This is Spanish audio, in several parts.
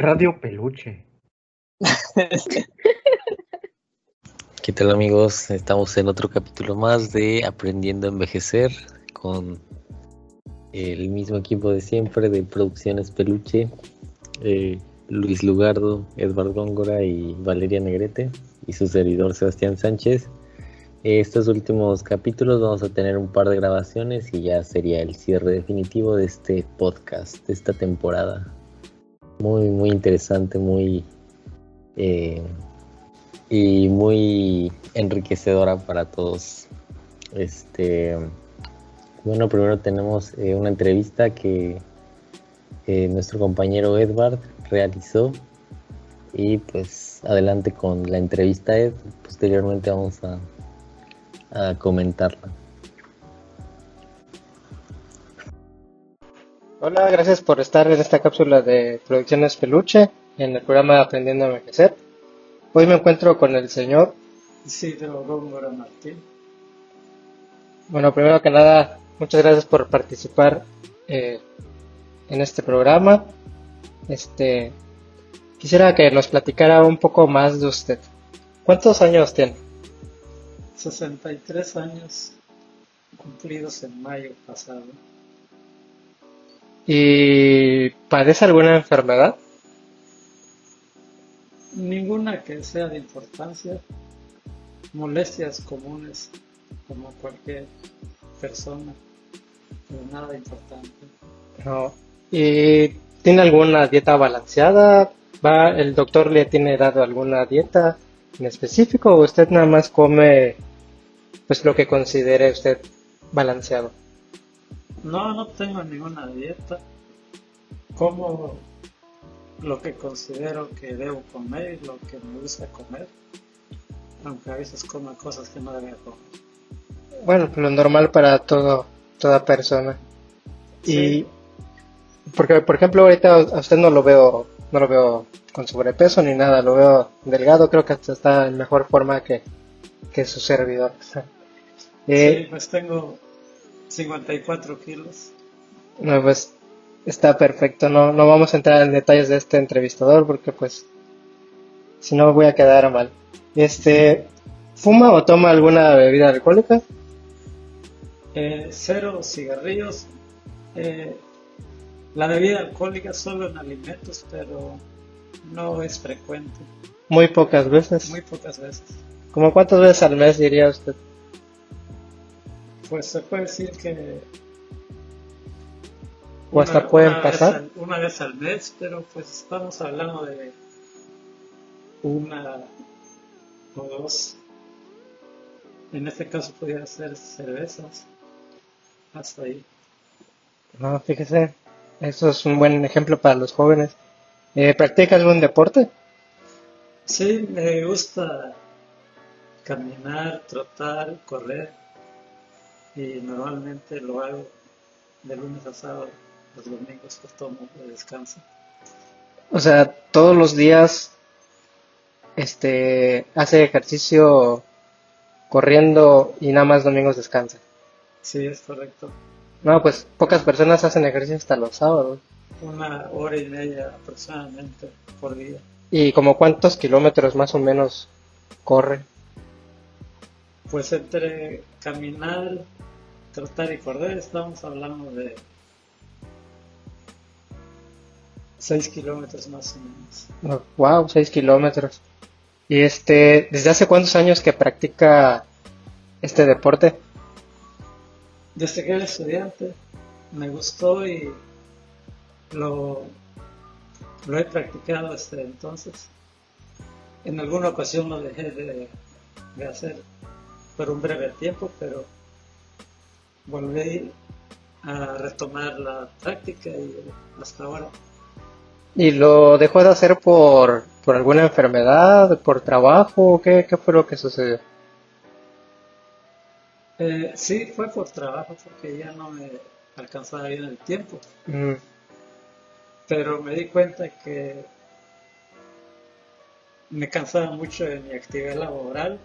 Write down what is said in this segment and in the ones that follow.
Radio Peluche. ¿Qué tal amigos? Estamos en otro capítulo más de Aprendiendo a Envejecer con el mismo equipo de siempre de Producciones Peluche, eh, Luis Lugardo, Edward Góngora y Valeria Negrete y su servidor Sebastián Sánchez. Estos últimos capítulos vamos a tener un par de grabaciones y ya sería el cierre definitivo de este podcast, de esta temporada. Muy, muy interesante, muy... Eh, y muy enriquecedora para todos. Este, bueno, primero tenemos eh, una entrevista que eh, nuestro compañero Edward realizó y pues adelante con la entrevista Ed. Posteriormente vamos a, a comentarla. Hola, gracias por estar en esta cápsula de Producciones Peluche en el programa Aprendiendo a Envejecer. Hoy me encuentro con el señor Isidro Góngora Martín. Bueno, primero que nada, muchas gracias por participar eh, en este programa. Este, quisiera que nos platicara un poco más de usted. ¿Cuántos años tiene? 63 años cumplidos en mayo pasado. ¿Y padece alguna enfermedad? Ninguna que sea de importancia. Molestias comunes como cualquier persona, pero nada importante. No. ¿Y tiene alguna dieta balanceada? ¿Va, ¿El doctor le tiene dado alguna dieta en específico o usted nada más come pues lo que considere usted balanceado? No, no tengo ninguna dieta. Como lo que considero que debo comer y lo que me gusta comer. Aunque a veces como cosas que no debería comer. Bueno, lo normal para todo, toda persona. Sí. Y porque por ejemplo ahorita a usted no lo veo, no lo veo con sobrepeso ni nada, lo veo delgado, creo que hasta está en mejor forma que, que su servidor. Eh, Sí, pues tengo 54 kilos. No, pues está perfecto. No, no vamos a entrar en detalles de este entrevistador porque pues si no voy a quedar mal. Este, ¿fuma o toma alguna bebida alcohólica? Eh, cero cigarrillos. Eh, la bebida alcohólica solo en alimentos, pero no es frecuente. Muy pocas veces. Muy pocas veces. ¿Como cuántas veces al mes diría usted? Pues se puede decir que O hasta una- pueden una vez pasar. al- una vez al mes, pero pues estamos hablando de una o dos. En este caso podría ser cervezas. Hasta ahí. No, fíjese, eso es un buen ejemplo para los jóvenes. Eh, ¿Practica algún deporte? Sí, me gusta caminar, trotar, correr. Y normalmente lo hago de lunes a sábado. Los domingos pues tomo de descanso. O sea, todos los días este hace ejercicio corriendo y nada más domingos descansa. Sí, es correcto. No, pues pocas personas hacen ejercicio hasta los sábados. Una hora y media aproximadamente por día. ¿Y como cuántos kilómetros más o menos corre? Pues entre caminar, trotar y correr estamos hablando de 6 kilómetros más o menos. wow, 6 kilómetros. ¿Y este, desde hace cuántos años que practica este deporte? Desde que era estudiante me gustó y lo, lo he practicado desde entonces. En alguna ocasión lo dejé de, de hacer por un breve tiempo, pero volví a retomar la práctica y hasta ahora. ¿Y lo dejó de hacer por, por alguna enfermedad, por trabajo? ¿Qué, qué fue lo que sucedió? Eh, sí, fue por trabajo porque ya no me alcanzaba bien el tiempo, Mm, pero me di cuenta que me cansaba mucho de mi actividad laboral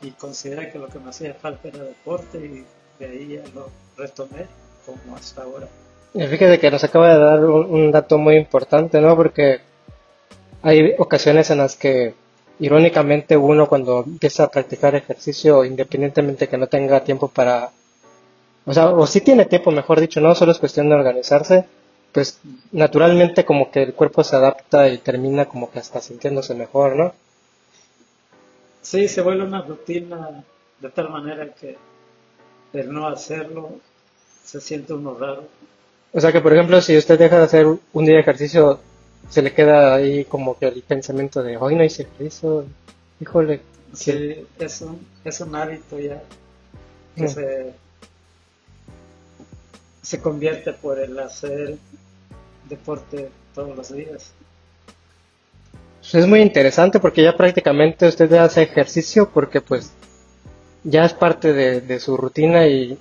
y consideré que lo que me hacía falta era deporte y de ahí ya lo retomé como hasta ahora. Y Fíjate que nos acaba de dar un, un dato muy importante, ¿no? Porque hay ocasiones en las que irónicamente uno cuando empieza a practicar ejercicio, independientemente que no tenga tiempo para, o sea, o si tiene tiempo, mejor dicho, no solo es cuestión de organizarse, pues naturalmente como que el cuerpo se adapta y termina como que hasta sintiéndose mejor, ¿no? Sí, se vuelve una rutina de tal manera que el no hacerlo se siente uno raro. O sea que, por ejemplo, si usted deja de hacer un día de ejercicio, se le queda ahí como que el pensamiento de, hoy no hice ejercicio, híjole. Sí, es un, es un hábito ya que mm. se, se convierte por el hacer deporte todos los días. Es muy interesante porque ya prácticamente usted hace ejercicio porque pues ya es parte de, su rutina y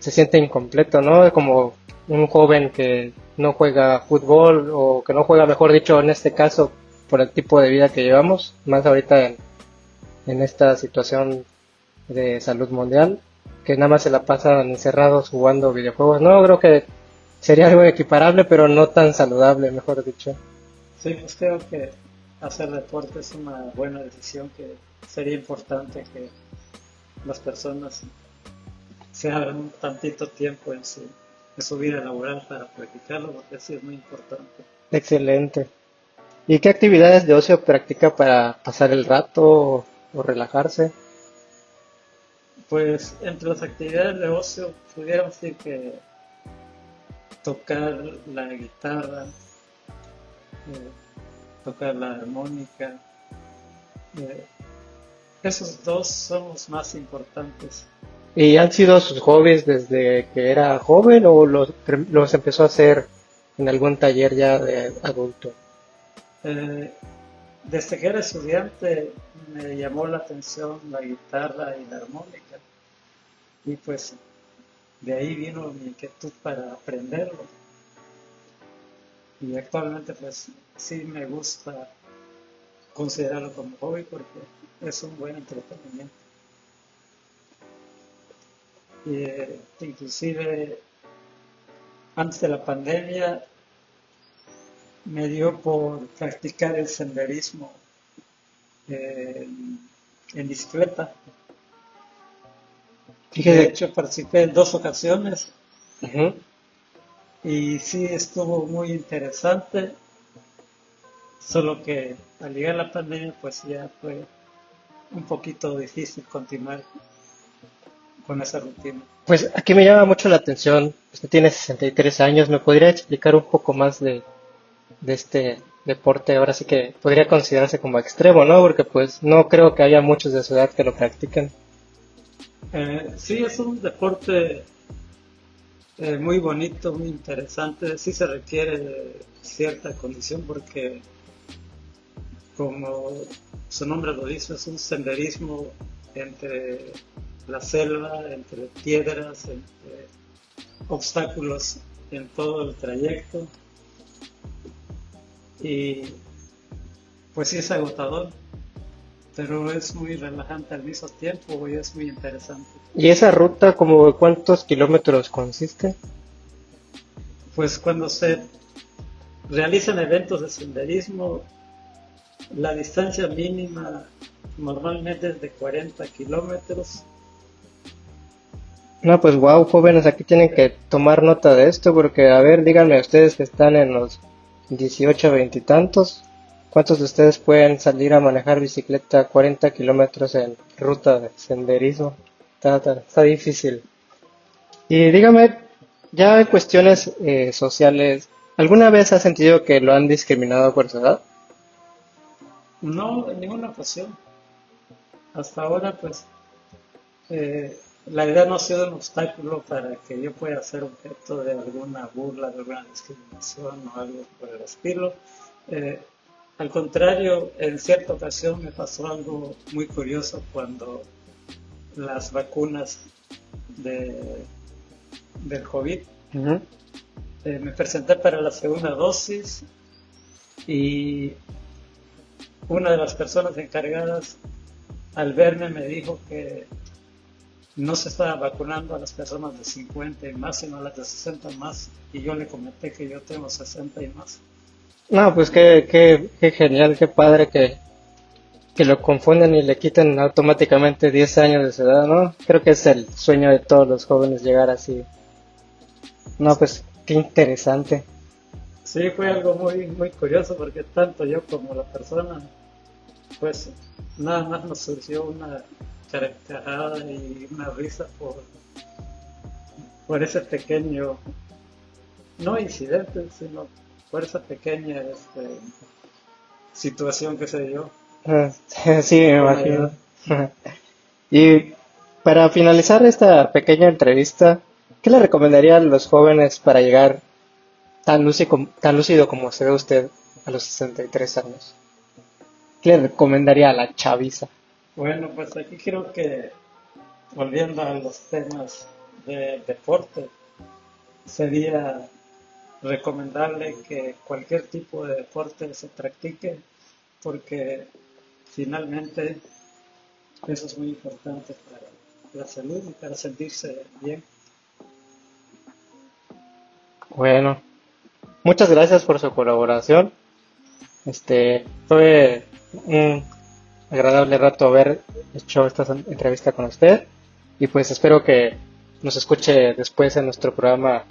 se siente incompleto, ¿no? Como un joven que no juega fútbol o que no juega, mejor dicho, en este caso, por el tipo de vida que llevamos, más ahorita en, en esta situación de salud mundial, que nada más se la pasan encerrados jugando videojuegos. No, creo que sería algo equiparable, pero no tan saludable, mejor dicho. Sí, pues creo que hacer deporte es una buena decisión que sería importante que las personas se abran un tantito tiempo en su, en su vida laboral para practicarlo, porque sí es muy importante. Excelente. ¿Y qué actividades de ocio practica para pasar el rato o, o relajarse? Pues entre las actividades de ocio pudiéramos decir que tocar la guitarra, eh, tocar la armónica. Eh, esos dos son los más importantes. ¿Y han sido sus hobbies desde que era joven o los, los empezó a hacer en algún taller ya de adulto? Eh, desde que era estudiante me llamó la atención la guitarra y la armónica. Y pues de ahí vino mi inquietud para aprenderlo y actualmente pues sí me gusta considerarlo como hobby porque es un buen entretenimiento. Y, eh, inclusive antes de la pandemia me dio por practicar el senderismo eh, en bicicleta. De hecho, participé en dos ocasiones y sí estuvo muy interesante, solo que al llegar la pandemia pues ya fue un poquito difícil continuar con esa rutina. Pues aquí me llama mucho la atención, usted tiene 63 años, ¿me podría explicar un poco más de, de este deporte? Ahora sí que podría considerarse como extremo, ¿no? Porque pues no creo que haya muchos de su edad que lo practiquen. Eh, sí, es un deporte eh, muy bonito, muy interesante. Sí se requiere cierta condición porque, como su nombre lo dice, es un senderismo entre la selva, entre piedras, entre obstáculos en todo el trayecto. Y pues sí es agotador, pero es muy relajante al mismo tiempo y es muy interesante. ¿Y esa ruta como cuántos kilómetros consiste? Pues cuando se realizan eventos de senderismo, la distancia mínima normalmente es de 40 kilómetros. No, pues wow, jóvenes, aquí tienen que tomar nota de esto porque, a ver, díganme ustedes que están en los 18, 20 y tantos, ¿cuántos de ustedes pueden salir a manejar bicicleta 40 kilómetros en ruta de senderismo? está, difícil. Y dígame, ya en cuestiones eh, sociales, ¿alguna vez ha sentido que lo han discriminado por su edad? No, en ninguna ocasión. Hasta ahora, pues, eh, la edad no ha sido un obstáculo para que yo pueda ser objeto de alguna burla, de alguna discriminación o algo por el estilo. Eh, al contrario, en cierta ocasión me pasó algo muy curioso cuando las vacunas de, del COVID. Eh, me presenté para la segunda dosis y una de las personas encargadas al verme me dijo que no se estaba vacunando a las personas de 50 y más, sino a las de 60 más. Y yo le comenté que yo tengo 60 y más. No, pues qué, qué, qué genial, qué padre que, que lo confunden y le quiten automáticamente 10 años de su edad, ¿no? Creo que es el sueño de todos los jóvenes llegar así. No, pues qué interesante. Sí, fue algo muy, muy curioso porque tanto yo como la persona, pues nada más nos surgió una carcajada y una risa por, por ese pequeño, no incidente, sino por esa pequeña este, situación que se dio. Ah, Sí, me imagino. Y para finalizar esta pequeña entrevista, ¿qué le recomendaría a los jóvenes para llegar tan lúcido, tan lúcido como se ve usted a los 63 años? ¿Qué le recomendaría a la chaviza? Bueno, pues aquí creo que volviendo a los temas de deporte, sería recomendable que cualquier tipo de deporte se practique porque finalmente eso es muy importante para la salud y para sentirse bien. Bueno, muchas gracias por su colaboración. Este fue un agradable rato haber hecho esta entrevista con usted y pues espero que nos escuche después en nuestro programa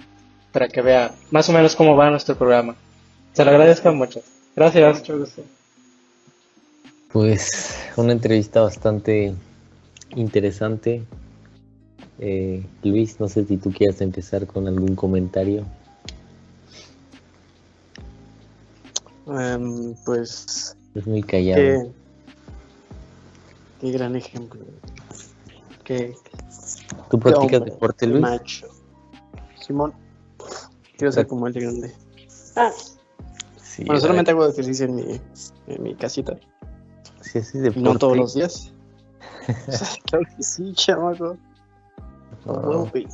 para que vea más o menos cómo va nuestro programa. Se lo agradezco mucho. Gracias. Mucho gusto. Pues una entrevista bastante interesante. Eh, Luis, no sé si tú quieres empezar con algún comentario. Em, pues Es muy callado. qué, qué gran ejemplo. Qué, ¿Tú practicas hombre, deporte, Luis? macho. Simón, quiero ser como de grande. Ah, Sí, bueno, solamente hago ejercicio en mi, en mi casita. si haces Y deporte. no todos los días. claro que sí, chamaco. no, güey.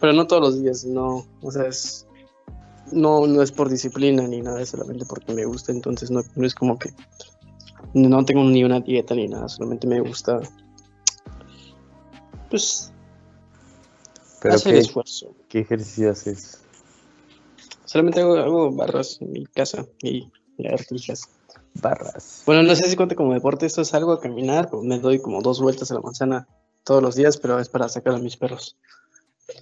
Pero no todos los días, no. O sea, es. No, no es por disciplina ni nada, es solamente porque me gusta. Entonces no, no es como que. No tengo ni una dieta ni nada, solamente me gusta. Pues Pero hacer ¿qué, esfuerzo. qué ejercicio haces? Solamente hago, hago barras en mi casa y lagartijas. Barras. Bueno, no sé si cuenta como deporte, esto es algo a caminar, me doy como dos vueltas a la manzana todos los días, pero es para sacar a mis perros.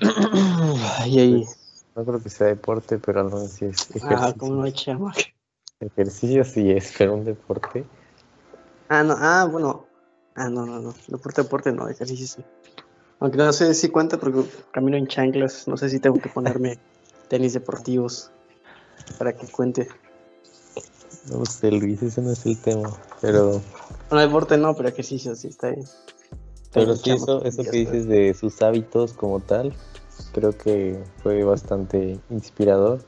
y ahí, No creo que sea deporte, pero no sé si es ah, ejercicio. como no hay chamaca. Ejercicio sí es, pero un deporte. Ah, no, ah, bueno. Ah, no, no, no. Deporte, deporte, no, ejercicio sí. Aunque no sé si cuenta porque camino en chanclas, no sé si tengo que ponerme tenis deportivos para que cuente. No sé, Luis, ese no es el tema. Pero, Bueno, deporte no, pero ejercicio sí está ahí. pero sí, bien, eso, eso que dices de sus hábitos como tal, creo que fue bastante inspirador.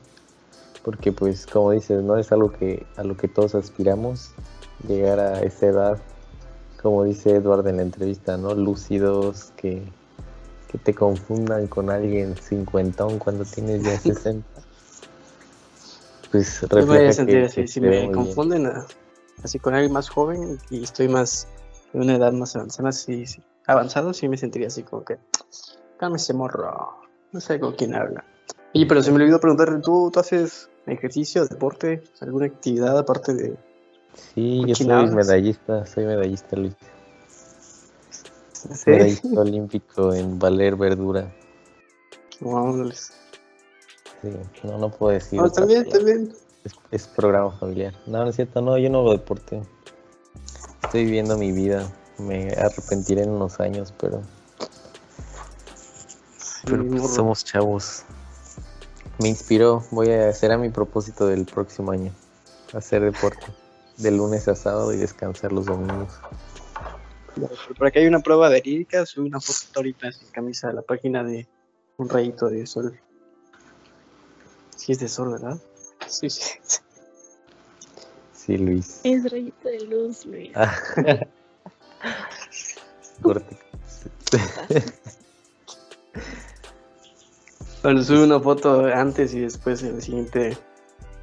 Porque, pues, como dices, no es algo que a lo que todos aspiramos, llegar a esa edad, como dice Edward en la entrevista, ¿no? Lúcidos, que, que te confundan con alguien cincuentón cuando tienes ya 60. Pues Yo me voy a refleja sentir que, así. que Si me confunden a- así con alguien más joven y estoy más en una edad más avanzada, sí, sí, avanzado, sí me sentiría así como que, cálmese morro, no sé con quién habla. Oye, pero se me olvidó preguntarle, ¿tú, tú haces ejercicio, deporte, alguna actividad aparte de... Sí, yo soy medallista, soy medallista, Luis. Sí. Medallista olímpico en valer verdura. Vámonos. Sí, no, no puedo decir. No, también, también. Es, es programa familiar. No, no es cierto, no, yo no hago deporte. Estoy viviendo mi vida. Me arrepentiré en unos años, pero, pero pues, somos chavos. Me inspiró, voy a hacer a mi propósito del próximo año. Hacer deporte. De lunes a sábado y descansar los domingos. Por acá hay una prueba de lírica, subí una foto ahorita sin camisa a la página de un rayito de sol. Sí es de sol, ¿verdad? Sí, sí. Sí, Luis. Es rayito de luz, Luis. Ah. Corte. Bueno, subí una foto antes y después en el siguiente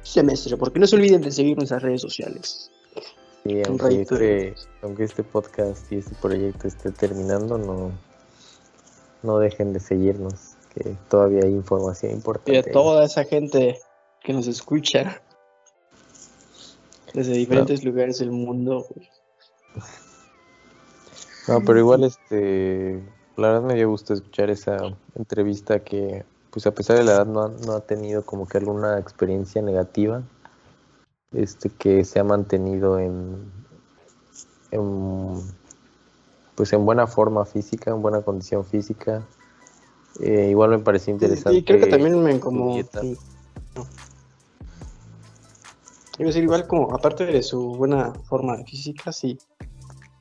semestre, porque no se olviden de seguir nuestras redes sociales. Sí, Un aunque rayito de este, aunque este podcast y este proyecto esté terminando, no, no dejen de seguirnos, que todavía hay información Y a importante. toda esa gente que nos escucha, desde diferentes lugares del mundo. No, pero igual, este, la verdad me dio gusto escuchar esa entrevista que, pues a pesar de la edad, no ha, no ha tenido como que alguna experiencia negativa, este, que se ha mantenido en, en, pues en buena forma física, en buena condición física. Eh, igual me pareció interesante. Y creo que también me como... sí. No. Decir, igual como, aparte de su buena forma física, sí,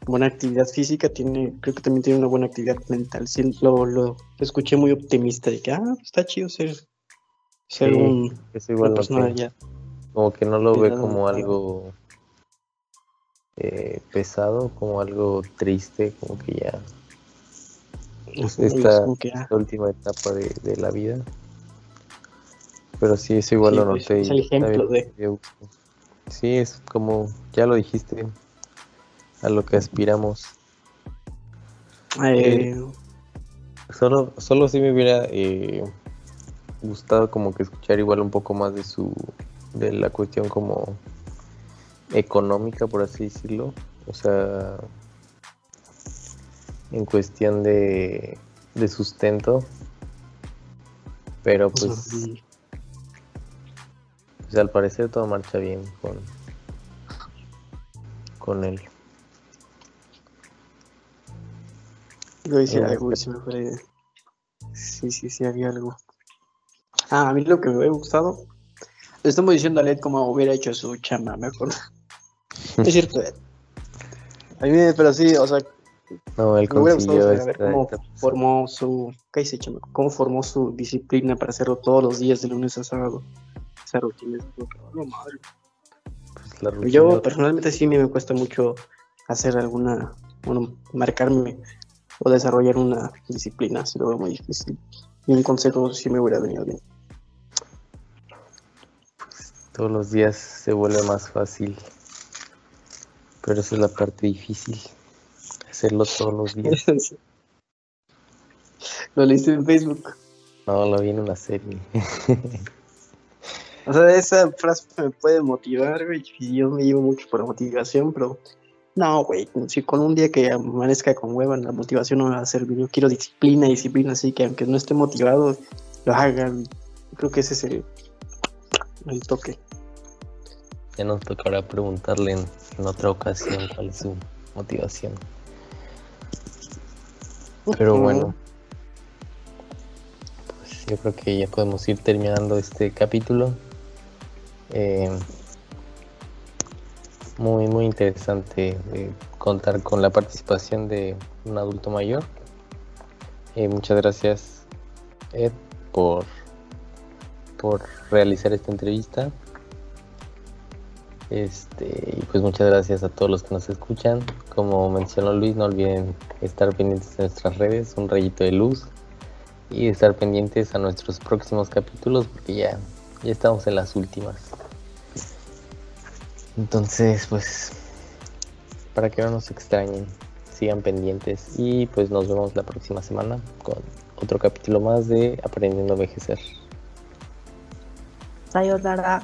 buena actividad física, tiene, creo que también tiene una buena actividad mental. Sí, lo, lo escuché muy optimista de que, ah, está chido ser, ser Sí, un, igual una persona ya. Como que no lo ve como algo eh, pesado, como algo triste, como que ya pues, es esta que, ah, última etapa de, de la vida. Pero sí, eso igual Sí, lo pues, noté. es el ejemplo de-. Sí, es como, ya lo dijiste, a lo que aspiramos. eh, Solo, solo sí me hubiera eh, gustado como que escuchar igual un poco más de su, de la cuestión como económica, por así decirlo. O sea, en cuestión de, de sustento. Pero pues, sí. pues, al parecer todo marcha bien con, con él. A decir Algo se me fue la idea. Sí, sí, sí, había algo. Ah, a mí lo que me hubiera gustado. Le estamos diciendo a Led cómo hubiera hecho su chamba mejor. es cierto, Ed. A mí, pero sí, o sea, No, él me hubiera gustado saber esta cómo etapa. formó su. ¿Qué dice, chama? ¿Cómo formó su disciplina para hacerlo todos los días de lunes a sábado? Esa rutina es no, madre. pues, la Yo rutina. personalmente sí me cuesta mucho hacer alguna, bueno, marcarme o desarrollar una disciplina, si lo veo muy difícil. Y un consejo sí me hubiera venido bien. Todos los días se vuelve más fácil. Pero esa es la parte difícil. Hacerlo todos los días. lo leíste en Facebook. No, lo vi en una serie. O sea, esa frase me puede motivar, güey. Y yo me llevo mucho por motivación, pero no, güey. Si con un día que amanezca con hueva, la motivación no me va a servir. Yo quiero disciplina, disciplina, así que aunque no esté motivado, lo hagan. Creo que ese es el, el toque. Ya nos tocará preguntarle en, en otra ocasión cuál es su motivación. Pero bueno, pues yo creo que ya podemos ir terminando este capítulo. Eh, muy, muy interesante eh, contar con la participación de un adulto mayor. Eh, muchas gracias, Ed, por, por realizar esta entrevista. Este, y pues muchas gracias a todos los que nos escuchan. Como mencionó Luis, no olviden estar pendientes de nuestras redes, un rayito de luz, y estar pendientes a nuestros próximos capítulos porque ya, ya estamos en las últimas. Entonces, pues, para que no nos extrañen, sigan pendientes y pues nos vemos la próxima semana con otro capítulo más de Aprendiendo a Envejecer. Sayonara.